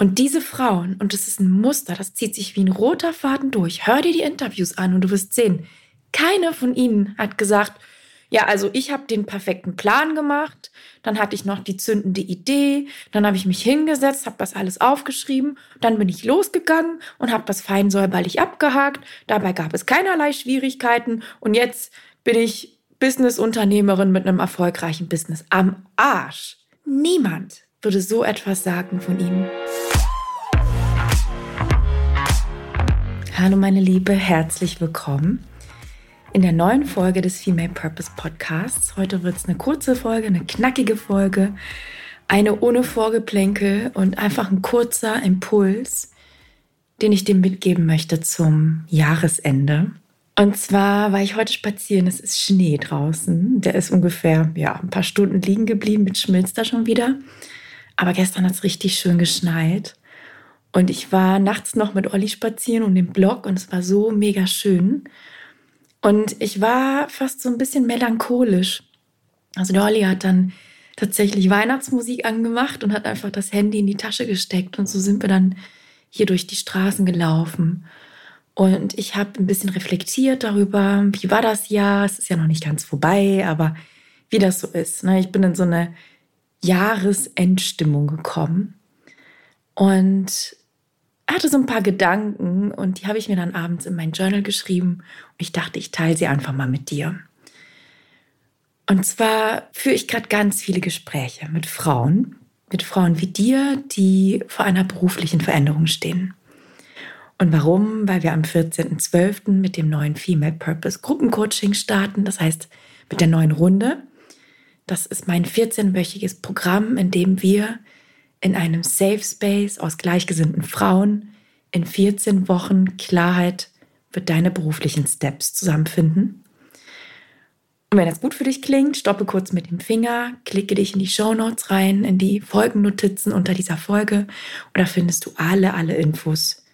Und diese Frauen, und das ist ein Muster, das zieht sich wie ein roter Faden durch. Hör dir die Interviews an und du wirst sehen, keine von ihnen hat gesagt, ja, also ich habe den perfekten Plan gemacht, dann hatte ich noch die zündende Idee, dann habe ich mich hingesetzt, habe das alles aufgeschrieben, dann bin ich losgegangen und habe das fein säuberlich abgehakt. Dabei gab es keinerlei Schwierigkeiten und jetzt bin ich Businessunternehmerin mit einem erfolgreichen Business. Am Arsch. Niemand würde so etwas sagen von ihnen. Hallo meine Liebe, herzlich willkommen in der neuen Folge des Female Purpose Podcasts. Heute wird es eine kurze Folge, eine knackige Folge, eine ohne Vorgeplänkel und einfach ein kurzer Impuls, den ich dir mitgeben möchte zum Jahresende. Und zwar war ich heute spazieren, es ist Schnee draußen. Der ist ungefähr ja, ein paar Stunden liegen geblieben, mit schmilzt da schon wieder. Aber gestern hat es richtig schön geschneit. Und ich war nachts noch mit Olli spazieren und dem Blog und es war so mega schön. Und ich war fast so ein bisschen melancholisch. Also der Olli hat dann tatsächlich Weihnachtsmusik angemacht und hat einfach das Handy in die Tasche gesteckt. Und so sind wir dann hier durch die Straßen gelaufen. Und ich habe ein bisschen reflektiert darüber, wie war das Jahr? Es ist ja noch nicht ganz vorbei, aber wie das so ist. Ne? Ich bin in so eine Jahresendstimmung gekommen und hatte so ein paar Gedanken und die habe ich mir dann abends in mein Journal geschrieben und ich dachte, ich teile sie einfach mal mit dir. Und zwar führe ich gerade ganz viele Gespräche mit Frauen, mit Frauen wie dir, die vor einer beruflichen Veränderung stehen. Und warum? Weil wir am 14.12. mit dem neuen Female Purpose Gruppencoaching starten, das heißt mit der neuen Runde. Das ist mein 14-wöchiges Programm, in dem wir in einem Safe Space aus gleichgesinnten Frauen in 14 Wochen Klarheit für deine beruflichen Steps zusammenfinden. Und wenn das gut für dich klingt, stoppe kurz mit dem Finger, klicke dich in die Show Notes rein, in die Folgennotizen unter dieser Folge und da findest du alle, alle Infos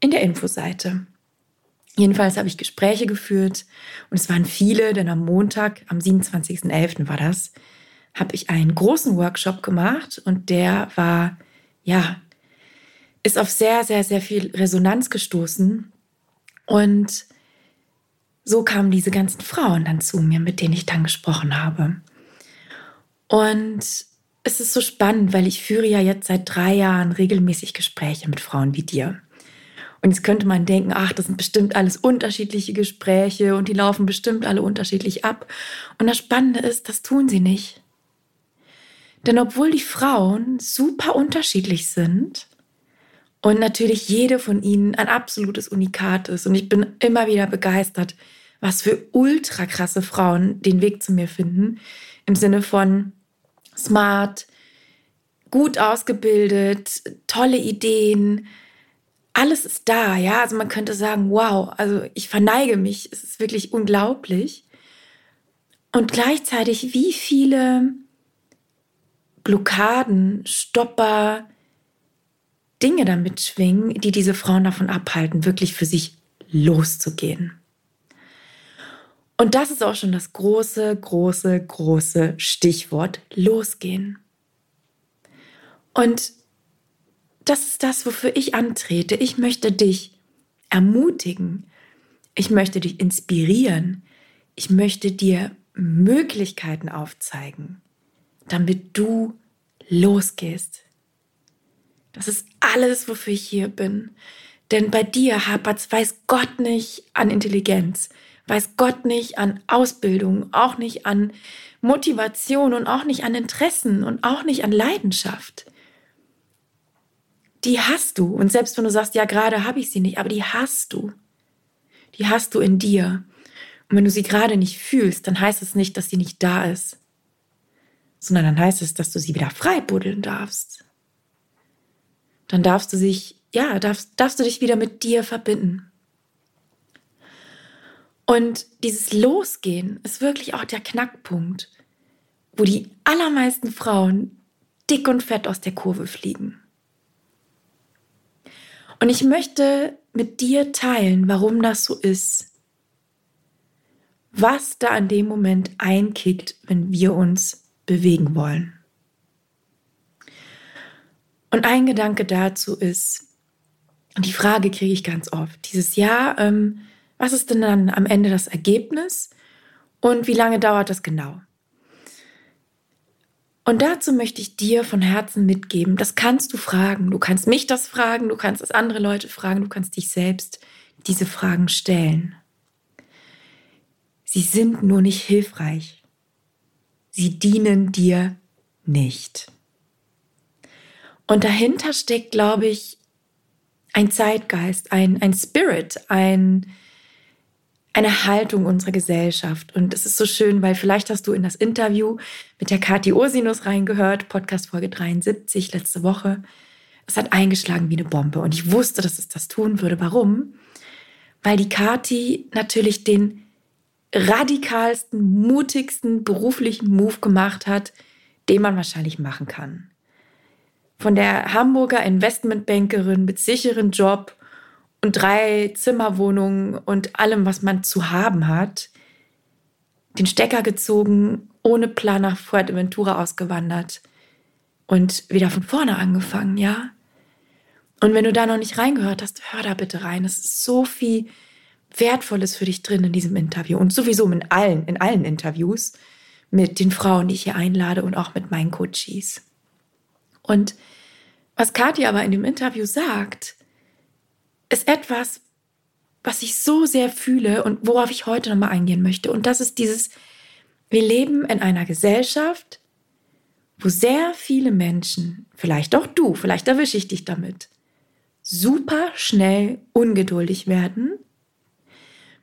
in der Infoseite. Jedenfalls habe ich Gespräche geführt und es waren viele, denn am Montag, am 27.11. war das, habe ich einen großen Workshop gemacht und der war, ja, ist auf sehr, sehr, sehr viel Resonanz gestoßen. Und so kamen diese ganzen Frauen dann zu mir, mit denen ich dann gesprochen habe. Und es ist so spannend, weil ich führe ja jetzt seit drei Jahren regelmäßig Gespräche mit Frauen wie dir. Und jetzt könnte man denken, ach, das sind bestimmt alles unterschiedliche Gespräche und die laufen bestimmt alle unterschiedlich ab. Und das Spannende ist, das tun sie nicht. Denn obwohl die Frauen super unterschiedlich sind und natürlich jede von ihnen ein absolutes Unikat ist und ich bin immer wieder begeistert, was für ultra krasse Frauen den Weg zu mir finden, im Sinne von smart, gut ausgebildet, tolle Ideen, alles ist da, ja. Also man könnte sagen, wow, also ich verneige mich, es ist wirklich unglaublich. Und gleichzeitig, wie viele Blockaden, Stopper, Dinge damit schwingen, die diese Frauen davon abhalten, wirklich für sich loszugehen. Und das ist auch schon das große, große, große Stichwort losgehen. Und das ist das, wofür ich antrete. Ich möchte dich ermutigen. Ich möchte dich inspirieren. Ich möchte dir Möglichkeiten aufzeigen damit du losgehst. Das ist alles, wofür ich hier bin. Denn bei dir hapert weiß Gott nicht an Intelligenz, weiß Gott nicht an Ausbildung, auch nicht an Motivation und auch nicht an Interessen und auch nicht an Leidenschaft. Die hast du. Und selbst wenn du sagst, ja, gerade habe ich sie nicht, aber die hast du. Die hast du in dir. Und wenn du sie gerade nicht fühlst, dann heißt es nicht, dass sie nicht da ist sondern dann heißt es, dass du sie wieder frei buddeln darfst. Dann darfst du sich, ja, darfst, darfst du dich wieder mit dir verbinden. Und dieses Losgehen ist wirklich auch der Knackpunkt, wo die allermeisten Frauen dick und fett aus der Kurve fliegen. Und ich möchte mit dir teilen, warum das so ist. Was da an dem Moment einkickt, wenn wir uns bewegen wollen. Und ein Gedanke dazu ist, und die Frage kriege ich ganz oft, dieses Jahr, ähm, was ist denn dann am Ende das Ergebnis und wie lange dauert das genau? Und dazu möchte ich dir von Herzen mitgeben, das kannst du fragen. Du kannst mich das fragen, du kannst es andere Leute fragen, du kannst dich selbst diese Fragen stellen. Sie sind nur nicht hilfreich. Sie dienen dir nicht. Und dahinter steckt, glaube ich, ein Zeitgeist, ein, ein Spirit, ein, eine Haltung unserer Gesellschaft. Und es ist so schön, weil vielleicht hast du in das Interview mit der Kathi Ursinus reingehört, Podcast Folge 73 letzte Woche. Es hat eingeschlagen wie eine Bombe und ich wusste, dass es das tun würde. Warum? Weil die Kathi natürlich den radikalsten, mutigsten beruflichen Move gemacht hat, den man wahrscheinlich machen kann. Von der Hamburger Investmentbankerin mit sicheren Job und drei Zimmerwohnungen und allem, was man zu haben hat, den Stecker gezogen, ohne Plan nach Fuerteventura ausgewandert und wieder von vorne angefangen, ja? Und wenn du da noch nicht reingehört hast, hör da bitte rein. Es ist so viel Wertvolles für dich drin in diesem Interview und sowieso in allen, in allen Interviews mit den Frauen, die ich hier einlade und auch mit meinen Coaches. Und was Kathi aber in dem Interview sagt, ist etwas, was ich so sehr fühle und worauf ich heute nochmal eingehen möchte. Und das ist dieses, wir leben in einer Gesellschaft, wo sehr viele Menschen, vielleicht auch du, vielleicht erwische ich dich damit, super schnell ungeduldig werden,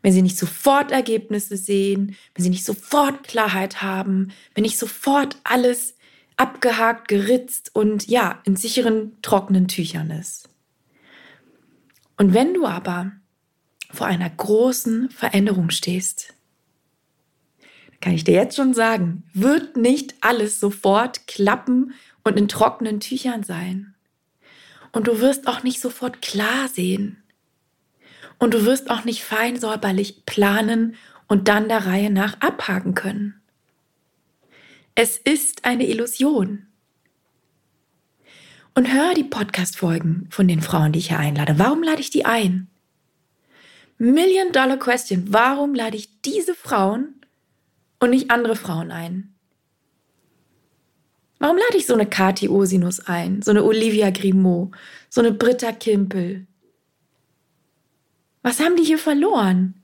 wenn sie nicht sofort Ergebnisse sehen, wenn sie nicht sofort Klarheit haben, wenn nicht sofort alles abgehakt, geritzt und ja, in sicheren, trockenen Tüchern ist. Und wenn du aber vor einer großen Veränderung stehst, kann ich dir jetzt schon sagen, wird nicht alles sofort klappen und in trockenen Tüchern sein. Und du wirst auch nicht sofort klar sehen. Und du wirst auch nicht fein säuberlich planen und dann der Reihe nach abhaken können. Es ist eine Illusion. Und hör die Podcast-Folgen von den Frauen, die ich hier einlade. Warum lade ich die ein? Million Dollar Question. Warum lade ich diese Frauen und nicht andere Frauen ein? Warum lade ich so eine Kati Osinus ein, so eine Olivia Grimaud, so eine Britta Kimpel? Was haben die hier verloren?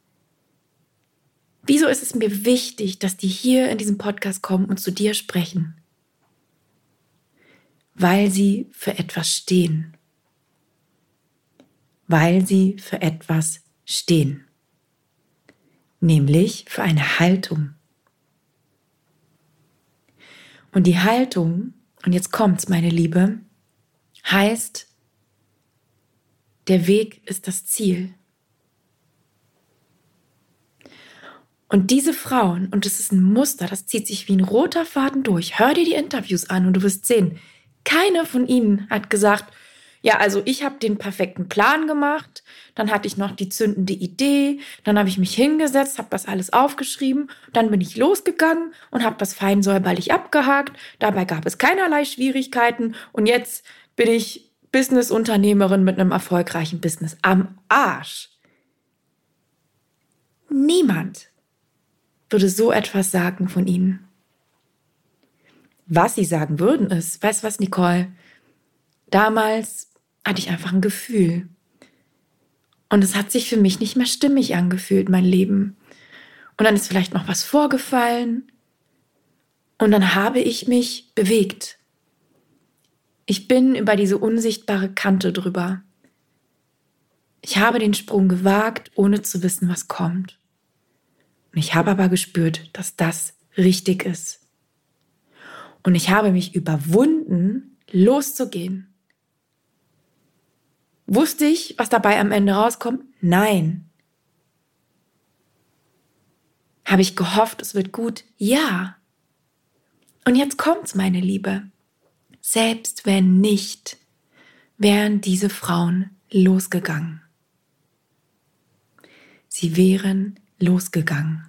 Wieso ist es mir wichtig, dass die hier in diesem Podcast kommen und zu dir sprechen? Weil sie für etwas stehen. Weil sie für etwas stehen. Nämlich für eine Haltung. Und die Haltung, und jetzt kommt's, meine Liebe, heißt, der Weg ist das Ziel. Und diese Frauen, und es ist ein Muster, das zieht sich wie ein roter Faden durch. Hör dir die Interviews an und du wirst sehen, keine von ihnen hat gesagt, ja, also ich habe den perfekten Plan gemacht, dann hatte ich noch die zündende Idee, dann habe ich mich hingesetzt, habe das alles aufgeschrieben, dann bin ich losgegangen und habe das fein säuberlich abgehakt. Dabei gab es keinerlei Schwierigkeiten und jetzt bin ich Businessunternehmerin mit einem erfolgreichen Business am Arsch. Niemand würde so etwas sagen von ihnen. Was sie sagen würden, ist, weißt du was, Nicole? Damals hatte ich einfach ein Gefühl. Und es hat sich für mich nicht mehr stimmig angefühlt, mein Leben. Und dann ist vielleicht noch was vorgefallen. Und dann habe ich mich bewegt. Ich bin über diese unsichtbare Kante drüber. Ich habe den Sprung gewagt, ohne zu wissen, was kommt. Und ich habe aber gespürt, dass das richtig ist. Und ich habe mich überwunden, loszugehen. Wusste ich, was dabei am Ende rauskommt? Nein. Habe ich gehofft, es wird gut? Ja. Und jetzt kommt's, meine Liebe. Selbst wenn nicht, wären diese Frauen losgegangen. Sie wären losgegangen.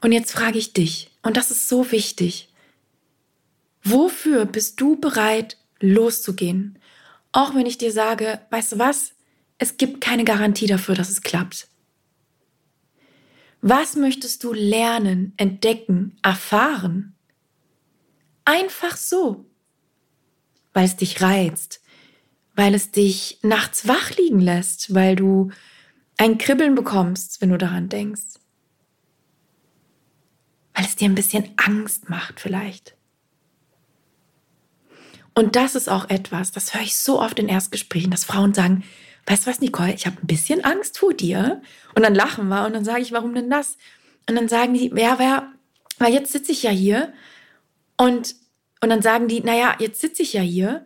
Und jetzt frage ich dich, und das ist so wichtig, Wofür bist du bereit, loszugehen? Auch wenn ich dir sage, weißt du was? Es gibt keine Garantie dafür, dass es klappt. Was möchtest du lernen, entdecken, erfahren? Einfach so, weil es dich reizt, weil es dich nachts wach liegen lässt, weil du ein Kribbeln bekommst, wenn du daran denkst, weil es dir ein bisschen Angst macht vielleicht. Und das ist auch etwas, das höre ich so oft in Erstgesprächen, dass Frauen sagen, weißt du was, Nicole, ich habe ein bisschen Angst vor dir. Und dann lachen wir und dann sage ich, warum denn das? Und dann sagen die, ja, wer, weil jetzt sitze ich ja hier und, und dann sagen die, naja, jetzt sitze ich ja hier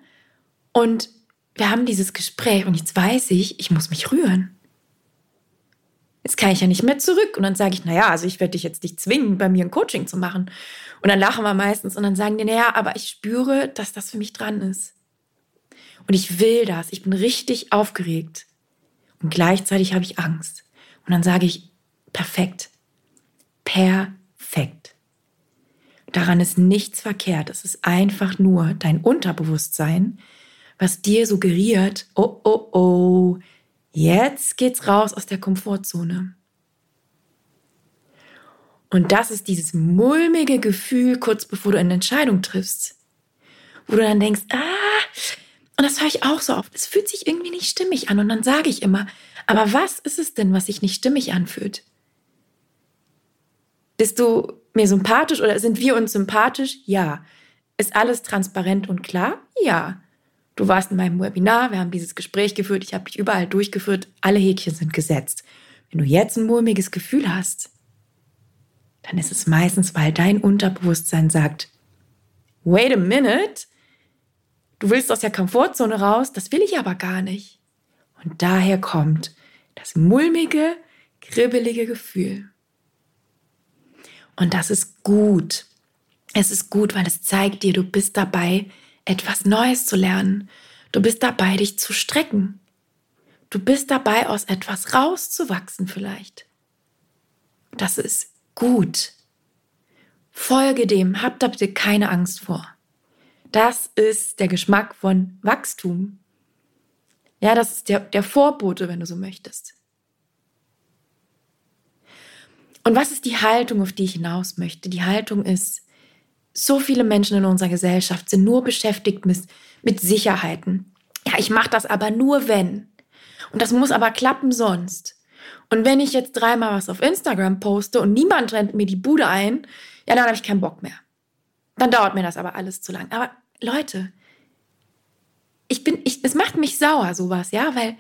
und wir haben dieses Gespräch und jetzt weiß ich, ich muss mich rühren. Jetzt kann ich ja nicht mehr zurück. Und dann sage ich, naja, also ich werde dich jetzt nicht zwingen, bei mir ein Coaching zu machen. Und dann lachen wir meistens und dann sagen die, naja, aber ich spüre, dass das für mich dran ist. Und ich will das. Ich bin richtig aufgeregt. Und gleichzeitig habe ich Angst. Und dann sage ich, perfekt. Perfekt. Daran ist nichts verkehrt. Es ist einfach nur dein Unterbewusstsein, was dir suggeriert, oh, oh, oh, jetzt geht's raus aus der Komfortzone. Und das ist dieses mulmige Gefühl, kurz bevor du eine Entscheidung triffst, wo du dann denkst, ah, und das höre ich auch so oft. Es fühlt sich irgendwie nicht stimmig an. Und dann sage ich immer, aber was ist es denn, was sich nicht stimmig anfühlt? Bist du mir sympathisch oder sind wir uns sympathisch? Ja. Ist alles transparent und klar? Ja. Du warst in meinem Webinar, wir haben dieses Gespräch geführt, ich habe dich überall durchgeführt, alle Häkchen sind gesetzt. Wenn du jetzt ein mulmiges Gefühl hast, dann ist es meistens, weil dein Unterbewusstsein sagt, wait a minute, Du willst aus der Komfortzone raus, das will ich aber gar nicht. Und daher kommt das mulmige, kribbelige Gefühl. Und das ist gut. Es ist gut, weil es zeigt dir, du bist dabei, etwas Neues zu lernen. Du bist dabei, dich zu strecken. Du bist dabei, aus etwas rauszuwachsen vielleicht. Das ist gut. Folge dem, hab da bitte keine Angst vor. Das ist der Geschmack von Wachstum. Ja, das ist der, der Vorbote, wenn du so möchtest. Und was ist die Haltung, auf die ich hinaus möchte? Die Haltung ist, so viele Menschen in unserer Gesellschaft sind nur beschäftigt mit, mit Sicherheiten. Ja, ich mache das aber nur wenn. Und das muss aber klappen sonst. Und wenn ich jetzt dreimal was auf Instagram poste und niemand rennt mir die Bude ein, ja, dann habe ich keinen Bock mehr. Dann dauert mir das aber alles zu lang. Aber Leute, ich bin, ich, es macht mich sauer, sowas, ja, weil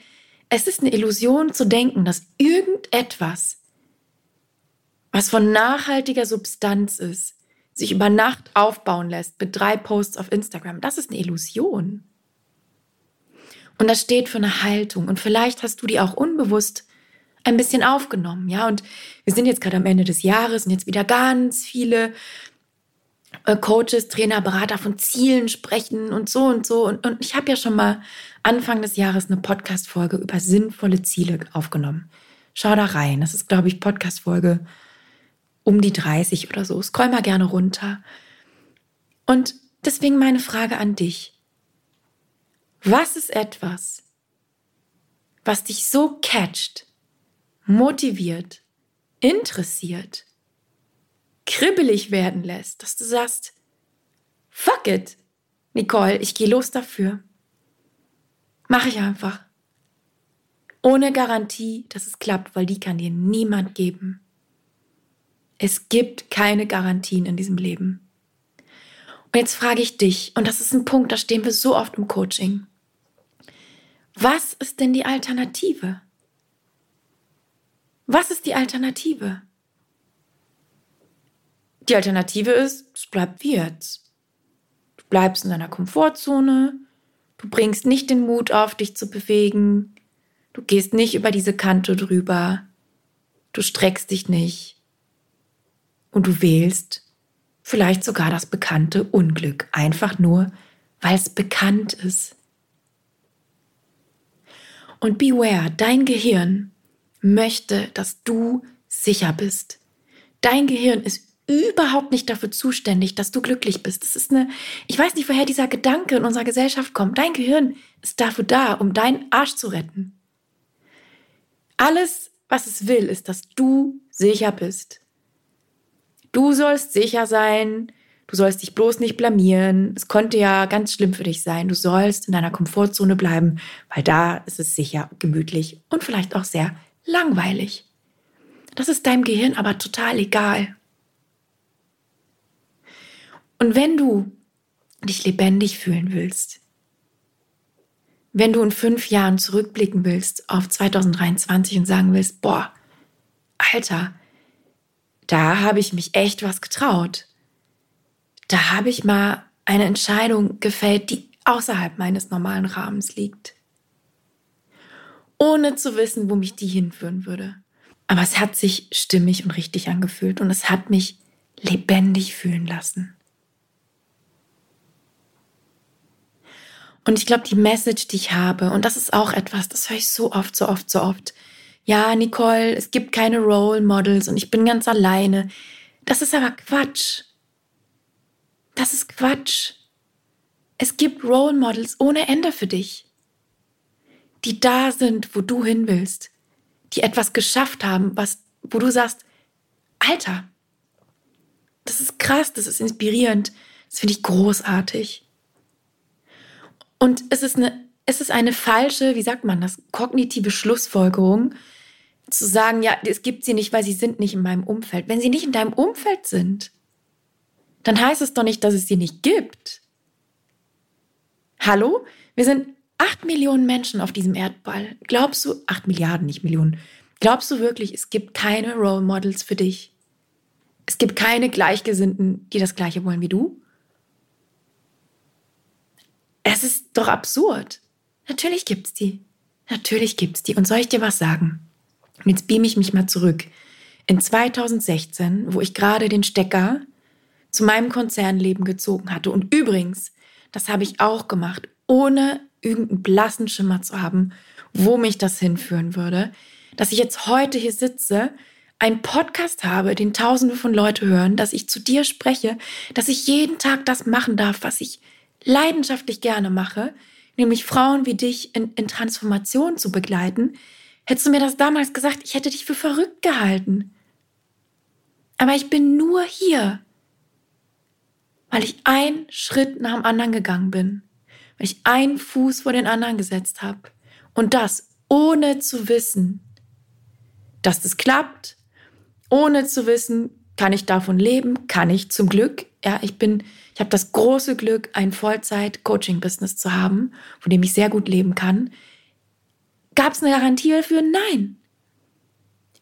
es ist eine Illusion zu denken, dass irgendetwas, was von nachhaltiger Substanz ist, sich über Nacht aufbauen lässt mit drei Posts auf Instagram. Das ist eine Illusion. Und das steht für eine Haltung. Und vielleicht hast du die auch unbewusst ein bisschen aufgenommen, ja. Und wir sind jetzt gerade am Ende des Jahres und jetzt wieder ganz viele äh, Coaches, Trainer, Berater von Zielen sprechen und so und so. Und, und ich habe ja schon mal Anfang des Jahres eine Podcast-Folge über sinnvolle Ziele aufgenommen. Schau da rein. Das ist, glaube ich, Podcast-Folge um die 30 oder so. Scroll mal gerne runter. Und deswegen meine Frage an dich. Was ist etwas, was dich so catcht, motiviert, interessiert, kribbelig werden lässt, dass du sagst, fuck it, Nicole, ich gehe los dafür. Mach ich einfach. Ohne Garantie, dass es klappt, weil die kann dir niemand geben. Es gibt keine Garantien in diesem Leben. Und jetzt frage ich dich, und das ist ein Punkt, da stehen wir so oft im Coaching. Was ist denn die Alternative? Was ist die Alternative? Die Alternative ist, es bleibt wie jetzt. Du bleibst in deiner Komfortzone, du bringst nicht den Mut auf, dich zu bewegen, du gehst nicht über diese Kante drüber, du streckst dich nicht und du wählst vielleicht sogar das bekannte Unglück, einfach nur, weil es bekannt ist. Und beware, dein Gehirn möchte, dass du sicher bist. Dein Gehirn ist überhaupt nicht dafür zuständig, dass du glücklich bist. Das ist eine, ich weiß nicht, woher dieser Gedanke in unserer Gesellschaft kommt. Dein Gehirn ist dafür da, um deinen Arsch zu retten. Alles, was es will, ist, dass du sicher bist. Du sollst sicher sein, du sollst dich bloß nicht blamieren. Es konnte ja ganz schlimm für dich sein. Du sollst in deiner Komfortzone bleiben, weil da ist es sicher, gemütlich und vielleicht auch sehr langweilig. Das ist deinem Gehirn aber total egal. Und wenn du dich lebendig fühlen willst, wenn du in fünf Jahren zurückblicken willst auf 2023 und sagen willst, boah, Alter, da habe ich mich echt was getraut. Da habe ich mal eine Entscheidung gefällt, die außerhalb meines normalen Rahmens liegt. Ohne zu wissen, wo mich die hinführen würde. Aber es hat sich stimmig und richtig angefühlt und es hat mich lebendig fühlen lassen. Und ich glaube, die Message, die ich habe, und das ist auch etwas, das höre ich so oft, so oft, so oft. Ja, Nicole, es gibt keine Role Models und ich bin ganz alleine. Das ist aber Quatsch. Das ist Quatsch. Es gibt Role Models ohne Ende für dich, die da sind, wo du hin willst, die etwas geschafft haben, was, wo du sagst, Alter, das ist krass, das ist inspirierend, das finde ich großartig. Und es ist eine, es ist eine falsche, wie sagt man das, kognitive Schlussfolgerung, zu sagen, ja, es gibt sie nicht, weil sie sind nicht in meinem Umfeld. Wenn sie nicht in deinem Umfeld sind, dann heißt es doch nicht, dass es sie nicht gibt. Hallo? Wir sind acht Millionen Menschen auf diesem Erdball. Glaubst du, acht Milliarden, nicht Millionen, glaubst du wirklich, es gibt keine Role Models für dich? Es gibt keine Gleichgesinnten, die das Gleiche wollen wie du? Es ist doch absurd. Natürlich gibt's die. Natürlich gibt's die. Und soll ich dir was sagen? Und jetzt beame ich mich mal zurück. In 2016, wo ich gerade den Stecker zu meinem Konzernleben gezogen hatte. Und übrigens, das habe ich auch gemacht, ohne irgendeinen blassen Schimmer zu haben, wo mich das hinführen würde. Dass ich jetzt heute hier sitze, einen Podcast habe, den tausende von Leute hören, dass ich zu dir spreche, dass ich jeden Tag das machen darf, was ich leidenschaftlich gerne mache, nämlich Frauen wie dich in, in Transformation zu begleiten, hättest du mir das damals gesagt, ich hätte dich für verrückt gehalten. Aber ich bin nur hier, weil ich einen Schritt nach dem anderen gegangen bin, weil ich einen Fuß vor den anderen gesetzt habe und das ohne zu wissen, dass das klappt, ohne zu wissen, kann ich davon leben, kann ich zum Glück. Ja, ich bin ich habe das große Glück, ein Vollzeit-Coaching-Business zu haben, von dem ich sehr gut leben kann. Gab es eine Garantie dafür? Nein.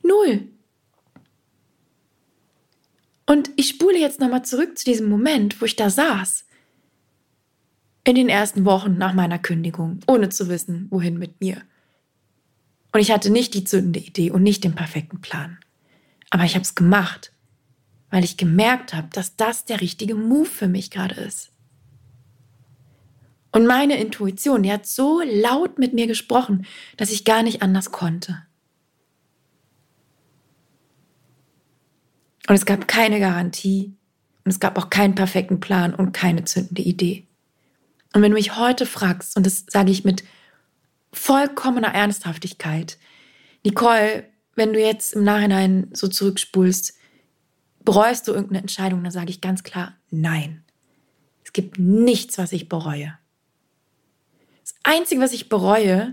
Null. Und ich spule jetzt nochmal zurück zu diesem Moment, wo ich da saß. In den ersten Wochen nach meiner Kündigung, ohne zu wissen, wohin mit mir. Und ich hatte nicht die zündende Idee und nicht den perfekten Plan. Aber ich habe es gemacht weil ich gemerkt habe, dass das der richtige Move für mich gerade ist. Und meine Intuition, die hat so laut mit mir gesprochen, dass ich gar nicht anders konnte. Und es gab keine Garantie und es gab auch keinen perfekten Plan und keine zündende Idee. Und wenn du mich heute fragst, und das sage ich mit vollkommener Ernsthaftigkeit, Nicole, wenn du jetzt im Nachhinein so zurückspulst, Bereust du irgendeine Entscheidung? Dann sage ich ganz klar, nein. Es gibt nichts, was ich bereue. Das Einzige, was ich bereue,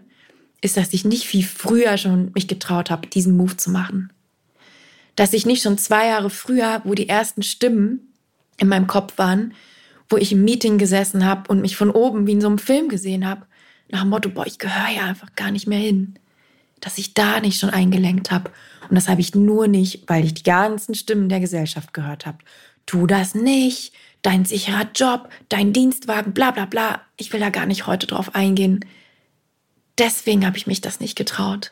ist, dass ich nicht viel früher schon mich getraut habe, diesen Move zu machen. Dass ich nicht schon zwei Jahre früher, wo die ersten Stimmen in meinem Kopf waren, wo ich im Meeting gesessen habe und mich von oben wie in so einem Film gesehen habe, nach dem Motto, boah, ich gehöre ja einfach gar nicht mehr hin, dass ich da nicht schon eingelenkt habe und das habe ich nur nicht, weil ich die ganzen Stimmen der Gesellschaft gehört habe. Tu das nicht, dein sicherer Job, dein Dienstwagen, bla bla bla. Ich will da gar nicht heute drauf eingehen. Deswegen habe ich mich das nicht getraut.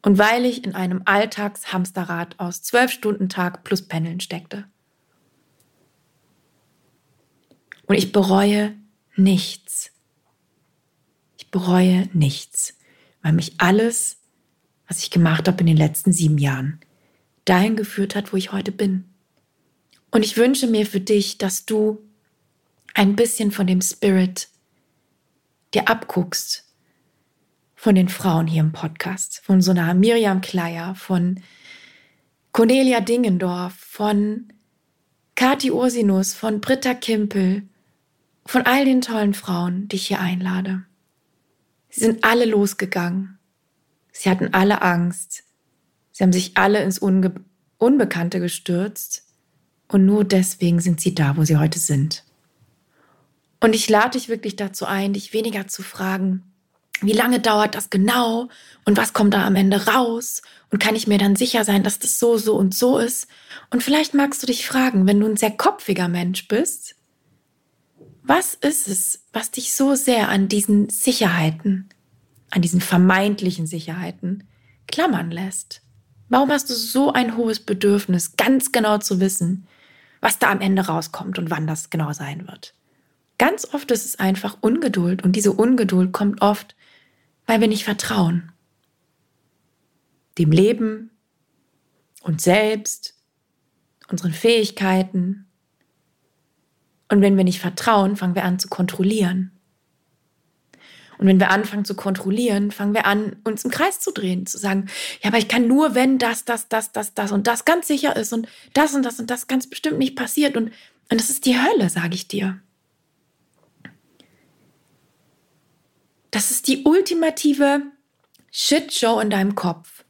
Und weil ich in einem Alltagshamsterrad aus zwölf Stunden Tag plus Pendeln steckte. Und ich bereue nichts. Ich bereue nichts, weil mich alles was ich gemacht habe in den letzten sieben Jahren, dahin geführt hat, wo ich heute bin. Und ich wünsche mir für dich, dass du ein bisschen von dem Spirit dir abguckst von den Frauen hier im Podcast, von so einer Miriam Kleier, von Cornelia Dingendorf, von Kati Ursinus, von Britta Kimpel, von all den tollen Frauen, die ich hier einlade. Sie sind alle losgegangen. Sie hatten alle Angst. Sie haben sich alle ins Unge Unbekannte gestürzt. Und nur deswegen sind sie da, wo sie heute sind. Und ich lade dich wirklich dazu ein, dich weniger zu fragen, wie lange dauert das genau und was kommt da am Ende raus und kann ich mir dann sicher sein, dass das so, so und so ist. Und vielleicht magst du dich fragen, wenn du ein sehr kopfiger Mensch bist, was ist es, was dich so sehr an diesen Sicherheiten, an diesen vermeintlichen Sicherheiten klammern lässt? Warum hast du so ein hohes Bedürfnis, ganz genau zu wissen, was da am Ende rauskommt und wann das genau sein wird? Ganz oft ist es einfach Ungeduld und diese Ungeduld kommt oft, weil wir nicht vertrauen. Dem Leben, uns selbst, unseren Fähigkeiten, und wenn wir nicht vertrauen, fangen wir an zu kontrollieren. Und wenn wir anfangen zu kontrollieren, fangen wir an, uns im Kreis zu drehen, zu sagen, ja, aber ich kann nur, wenn das, das, das, das, das und das ganz sicher ist und das und das und das ganz bestimmt nicht passiert. Und, und das ist die Hölle, sage ich dir. Das ist die ultimative Shitshow in deinem Kopf.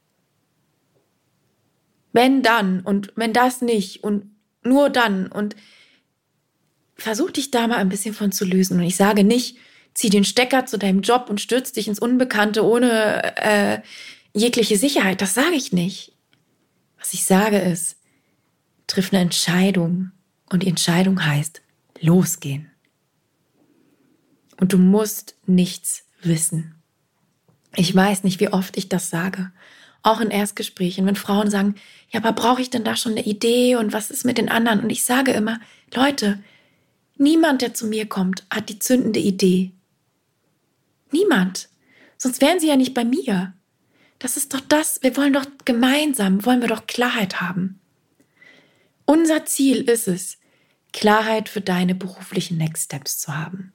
Wenn dann und wenn das nicht und nur dann und versuch dich da mal ein bisschen von zu lösen. Und ich sage nicht, zieh den Stecker zu deinem Job und stürz dich ins Unbekannte ohne äh, jegliche Sicherheit. Das sage ich nicht. Was ich sage ist, triff eine Entscheidung. Und die Entscheidung heißt, losgehen. Und du musst nichts wissen. Ich weiß nicht, wie oft ich das sage. Auch in Erstgesprächen, wenn Frauen sagen, ja, aber brauche ich denn da schon eine Idee und was ist mit den anderen? Und ich sage immer, Leute, Niemand, der zu mir kommt, hat die zündende Idee. Niemand. Sonst wären sie ja nicht bei mir. Das ist doch das, wir wollen doch gemeinsam, wollen wir doch Klarheit haben. Unser Ziel ist es, Klarheit für deine beruflichen Next Steps zu haben.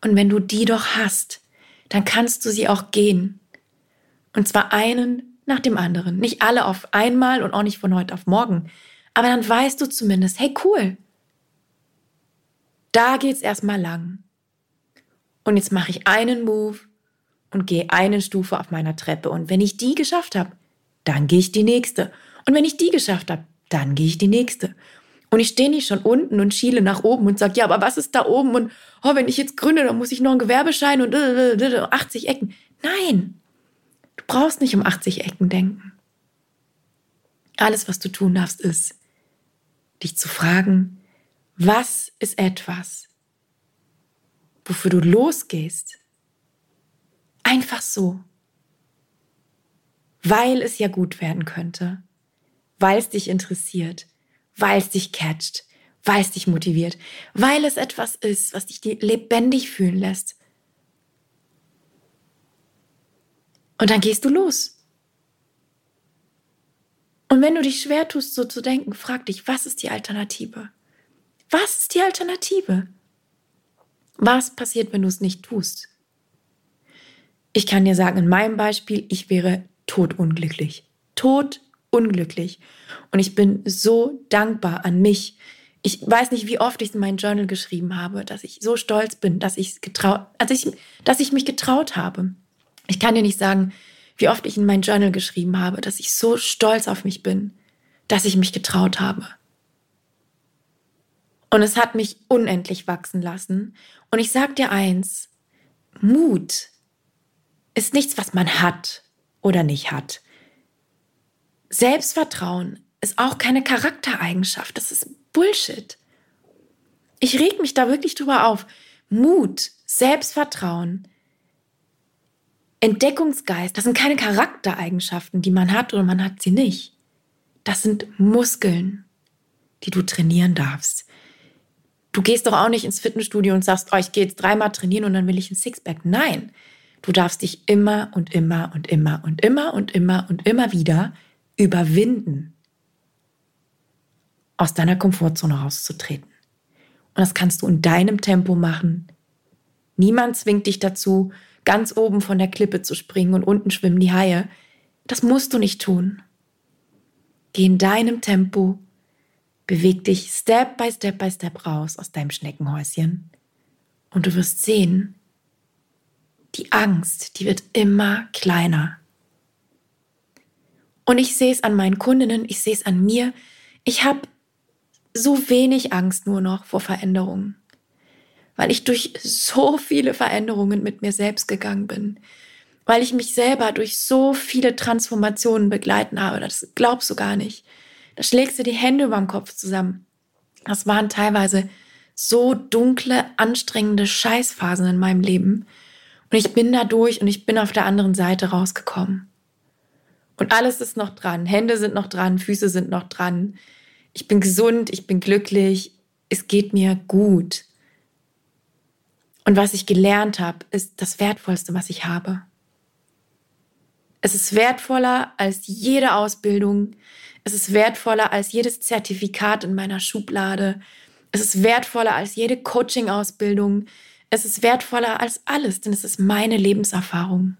Und wenn du die doch hast, dann kannst du sie auch gehen. Und zwar einen nach dem anderen. Nicht alle auf einmal und auch nicht von heute auf morgen. Aber dann weißt du zumindest, hey cool, da geht's erstmal lang. Und jetzt mache ich einen Move und gehe eine Stufe auf meiner Treppe. Und wenn ich die geschafft habe, dann gehe ich die nächste. Und wenn ich die geschafft habe, dann gehe ich die nächste. Und ich stehe nicht schon unten und schiele nach oben und sage, ja, aber was ist da oben? Und oh, wenn ich jetzt gründe, dann muss ich noch einen Gewerbeschein und äh, äh, 80 äh, Ecken. Nein, du brauchst nicht um 80 Ecken denken. Alles, was du tun darfst, ist, dich zu fragen, was ist etwas, wofür du losgehst? Einfach so. Weil es ja gut werden könnte, weil es dich interessiert, weil es dich catcht, weil es dich motiviert, weil es etwas ist, was dich lebendig fühlen lässt. Und dann gehst du los. Und wenn du dich schwer tust, so zu denken, frag dich, was ist die Alternative? Was ist die Alternative? Was passiert, wenn du es nicht tust? Ich kann dir sagen, in meinem Beispiel, ich wäre totunglücklich. Totunglücklich. Und ich bin so dankbar an mich. Ich weiß nicht, wie oft ich es in meinem Journal geschrieben habe, dass ich so stolz bin, dass ich getraut, also ich, dass ich mich getraut habe. Ich kann dir nicht sagen, wie oft ich in mein Journal geschrieben habe, dass ich so stolz auf mich bin, dass ich mich getraut habe. Und es hat mich unendlich wachsen lassen. Und ich sag dir eins, Mut ist nichts, was man hat oder nicht hat. Selbstvertrauen ist auch keine Charaktereigenschaft. Das ist Bullshit. Ich reg mich da wirklich drüber auf. Mut, Selbstvertrauen, Entdeckungsgeist, das sind keine Charaktereigenschaften, die man hat oder man hat sie nicht. Das sind Muskeln, die du trainieren darfst. Du gehst doch auch nicht ins Fitnessstudio und sagst, oh, ich gehe jetzt dreimal trainieren und dann will ich ein Sixpack. Nein, du darfst dich immer und immer und immer und immer und immer und immer wieder überwinden. aus deiner Komfortzone rauszutreten. Und das kannst du in deinem Tempo machen. Niemand zwingt dich dazu, ganz oben von der Klippe zu springen und unten schwimmen die Haie. Das musst du nicht tun. Geh in deinem Tempo, beweg dich Step by Step by Step raus aus deinem Schneckenhäuschen und du wirst sehen, die Angst, die wird immer kleiner. Und ich sehe es an meinen Kundinnen, ich sehe es an mir. Ich habe so wenig Angst nur noch vor Veränderungen, weil ich durch so viele Veränderungen mit mir selbst gegangen bin, weil ich mich selber durch so viele Transformationen begleiten habe. Das glaubst du gar nicht. Da schlägst du die Hände über dem Kopf zusammen. Das waren teilweise so dunkle, anstrengende Scheißphasen in meinem Leben. Und ich bin da durch und ich bin auf der anderen Seite rausgekommen. Und alles ist noch dran. Hände sind noch dran, Füße sind noch dran. Ich bin gesund, ich bin glücklich, es geht mir gut. Und was ich gelernt habe, ist das Wertvollste, was ich habe. Es ist wertvoller als jede Ausbildung. Es ist wertvoller als jedes Zertifikat in meiner Schublade. Es ist wertvoller als jede Coaching-Ausbildung. Es ist wertvoller als alles, denn es ist meine Lebenserfahrung.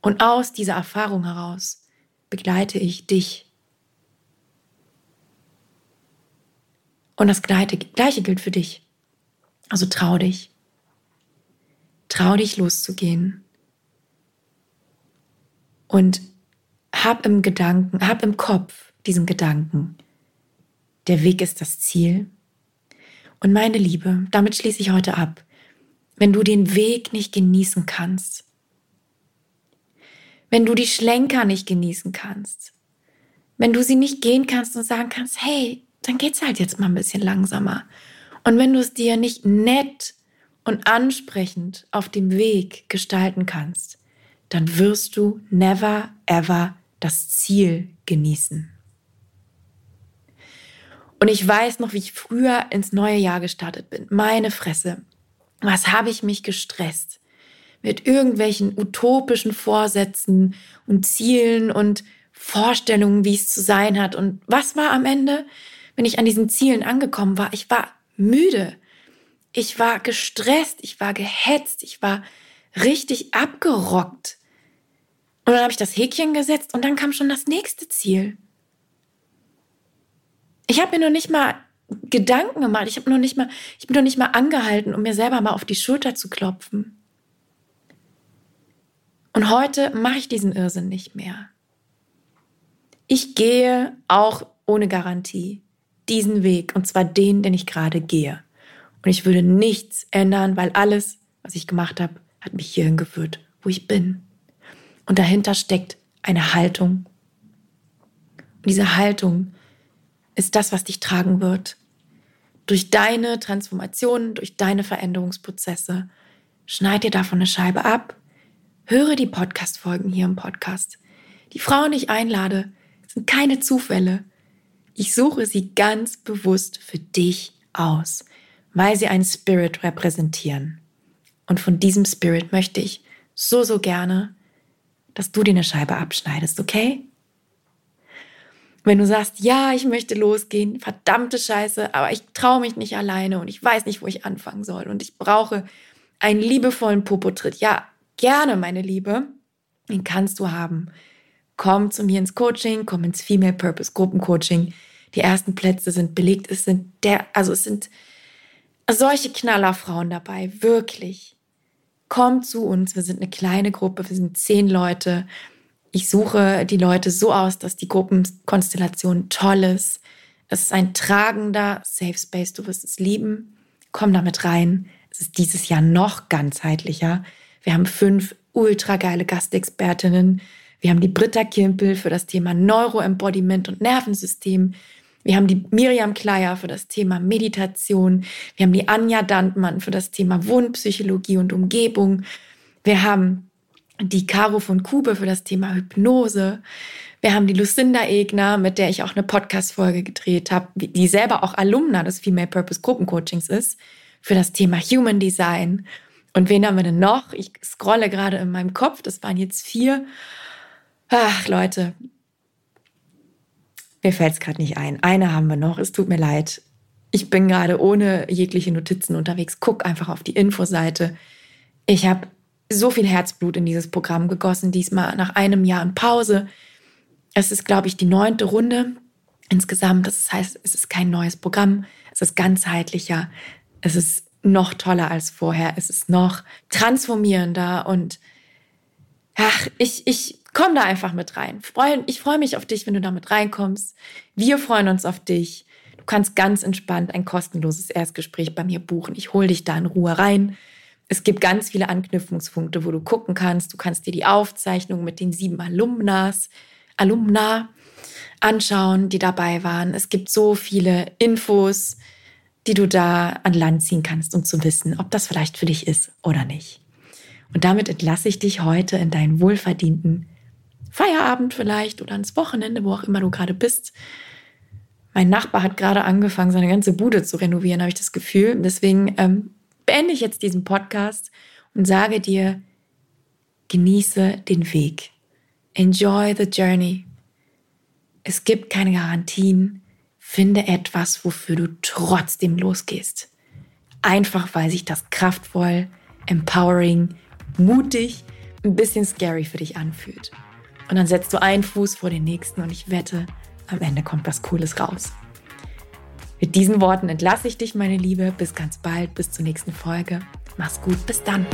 Und aus dieser Erfahrung heraus begleite ich dich. Und das Gleiche, gilt für dich. Also trau dich. Trau dich loszugehen. Und hab im Gedanken, hab im Kopf diesen Gedanken. Der Weg ist das Ziel. Und meine Liebe, damit schließe ich heute ab. Wenn du den Weg nicht genießen kannst, wenn du die Schlenker nicht genießen kannst, wenn du sie nicht gehen kannst und sagen kannst, hey, dann geht's halt jetzt mal ein bisschen langsamer. Und wenn du es dir nicht nett und ansprechend auf dem Weg gestalten kannst, dann wirst du never ever das Ziel genießen. Und ich weiß noch, wie ich früher ins neue Jahr gestartet bin. Meine Fresse. Was habe ich mich gestresst? Mit irgendwelchen utopischen Vorsätzen und Zielen und Vorstellungen, wie es zu sein hat. Und was war am Ende, wenn ich an diesen Zielen angekommen war? Ich war müde. Ich war gestresst. Ich war gehetzt. Ich war richtig abgerockt. Und dann habe ich das Häkchen gesetzt und dann kam schon das nächste Ziel. Ich habe mir noch nicht mal Gedanken gemacht. Ich habe noch nicht mal, ich bin noch nicht mal angehalten, um mir selber mal auf die Schulter zu klopfen. Und heute mache ich diesen Irrsinn nicht mehr. Ich gehe auch ohne Garantie diesen Weg und zwar den, den ich gerade gehe. Und ich würde nichts ändern, weil alles, was ich gemacht habe, hat mich hierhin geführt, wo ich bin. Und dahinter steckt eine Haltung. Und diese Haltung ist das, was dich tragen wird. Durch deine Transformationen, durch deine Veränderungsprozesse. Schneid dir davon eine Scheibe ab. Höre die Podcast-Folgen hier im Podcast. Die Frauen, die ich einlade, sind keine Zufälle. Ich suche sie ganz bewusst für dich aus, weil sie einen Spirit repräsentieren. Und von diesem Spirit möchte ich so, so gerne, dass du dir eine Scheibe abschneidest, okay? Wenn du sagst, ja, ich möchte losgehen, verdammte Scheiße, aber ich traue mich nicht alleine und ich weiß nicht, wo ich anfangen soll und ich brauche einen liebevollen Popotritt. Ja, gerne, meine Liebe. Den kannst du haben. Komm zu mir ins Coaching, komm ins Female Purpose Gruppencoaching. Die ersten Plätze sind belegt. Es sind der, also es sind solche Knallerfrauen dabei, wirklich. Komm zu uns. Wir sind eine kleine Gruppe. Wir sind zehn Leute. Ich suche die Leute so aus, dass die Gruppenkonstellation toll ist. Es ist ein tragender Safe Space. Du wirst es lieben. Komm damit rein. Es ist dieses Jahr noch ganzheitlicher. Wir haben fünf ultra geile Gastexpertinnen. Wir haben die Britta Kimpel für das Thema Neuroembodiment und Nervensystem. Wir haben die Miriam Kleier für das Thema Meditation. Wir haben die Anja Dandmann für das Thema Wohnpsychologie und Umgebung. Wir haben die Caro von Kube für das Thema Hypnose. Wir haben die Lucinda Egner, mit der ich auch eine Podcast-Folge gedreht habe, die selber auch Alumna des Female Purpose Gruppencoachings ist, für das Thema Human Design. Und wen haben wir denn noch? Ich scrolle gerade in meinem Kopf, das waren jetzt vier. Ach, Leute. Mir fällt es gerade nicht ein. Eine haben wir noch. Es tut mir leid. Ich bin gerade ohne jegliche Notizen unterwegs. Guck einfach auf die Infoseite. Ich habe so viel Herzblut in dieses Programm gegossen, diesmal nach einem Jahr in Pause. Es ist, glaube ich, die neunte Runde insgesamt. Das heißt, es ist kein neues Programm. Es ist ganzheitlicher. Es ist noch toller als vorher. Es ist noch transformierender und ach, ich, ich komme da einfach mit rein. Ich freue mich auf dich, wenn du da mit reinkommst. Wir freuen uns auf dich. Du kannst ganz entspannt ein kostenloses Erstgespräch bei mir buchen. Ich hole dich da in Ruhe rein. Es gibt ganz viele Anknüpfungspunkte, wo du gucken kannst. Du kannst dir die Aufzeichnung mit den sieben Alumnas, Alumna anschauen, die dabei waren. Es gibt so viele Infos, die du da an Land ziehen kannst, um zu wissen, ob das vielleicht für dich ist oder nicht. Und damit entlasse ich dich heute in deinen wohlverdienten Feierabend vielleicht oder ins Wochenende, wo auch immer du gerade bist. Mein Nachbar hat gerade angefangen, seine ganze Bude zu renovieren, habe ich das Gefühl. Deswegen ähm, beende ich jetzt diesen Podcast und sage dir, genieße den Weg. Enjoy the journey. Es gibt keine Garantien. Finde etwas, wofür du trotzdem losgehst. Einfach weil sich das kraftvoll, empowering, mutig, ein bisschen scary für dich anfühlt. Und dann setzt du einen Fuß vor den nächsten und ich wette, am Ende kommt was Cooles raus. Mit diesen Worten entlasse ich dich, meine Liebe. Bis ganz bald, bis zur nächsten Folge. Mach's gut, bis dann.